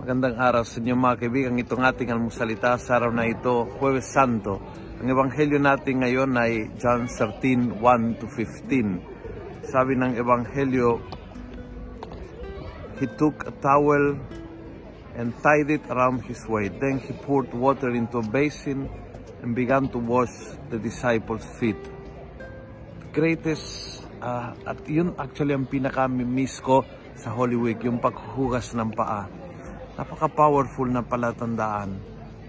Magandang araw sa inyo mga kaibigan. Itong ating almusalita sa araw na ito, Huwebes Santo. Ang ebanghelyo natin ngayon ay John 13, 1 to 15. Sabi ng ebanghelyo, He took a towel and tied it around his waist. Then he poured water into a basin and began to wash the disciples' feet. The greatest, uh, at yun actually ang pinaka-miss ko sa Holy Week, yung paghuhugas ng paa. Napaka-powerful na palatandaan.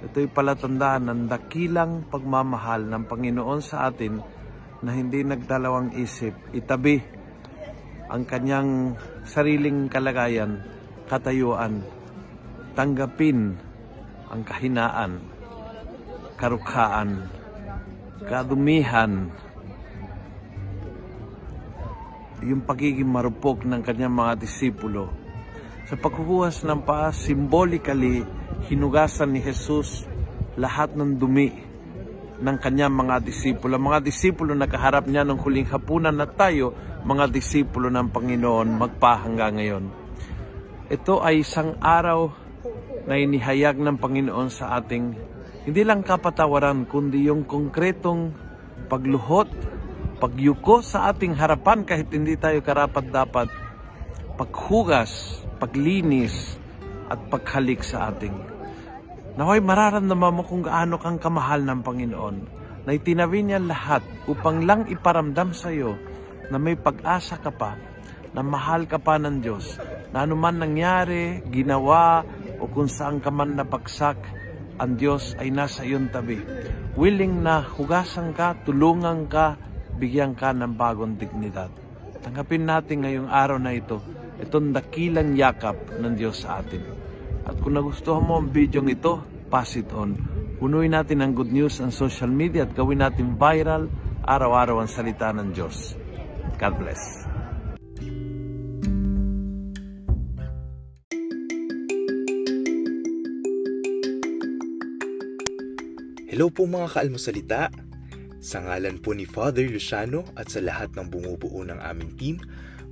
Ito'y palatandaan ng dakilang pagmamahal ng Panginoon sa atin na hindi nagdalawang isip. Itabi ang kanyang sariling kalagayan, katayuan, tanggapin ang kahinaan, karukhaan, kadumihan, yung pagiging marupok ng kanyang mga disipulo. Sa paghuhugas ng paa, symbolically, hinugasan ni Jesus lahat ng dumi ng kanyang mga disipulo. Mga disipulo na kaharap niya ng huling hapunan na tayo, mga disipulo ng Panginoon, magpahangga ngayon. Ito ay isang araw na inihayag ng Panginoon sa ating hindi lang kapatawaran, kundi yung konkretong pagluhot, pagyuko sa ating harapan kahit hindi tayo karapat-dapat, paghugas, paglinis, at paghalik sa ating. Naway mararamdaman mo kung gaano kang kamahal ng Panginoon na itinabi niya lahat upang lang iparamdam sa iyo na may pag-asa ka pa, na mahal ka pa ng Diyos, na anuman nangyari, ginawa, o kung saan ka man napagsak, ang Diyos ay nasa iyong tabi. Willing na hugasan ka, tulungan ka, bigyan ka ng bagong dignidad. Tanggapin natin ngayong araw na ito, itong dakilang yakap ng Diyos sa atin. At kung nagustuhan mo ang video ito, pass it on. Punuin natin ang good news ang social media at gawin natin viral araw-araw ang salita ng Diyos. God bless. Hello po mga kaalmosalita. Sa ngalan po ni Father Luciano at sa lahat ng bumubuo ng aming team,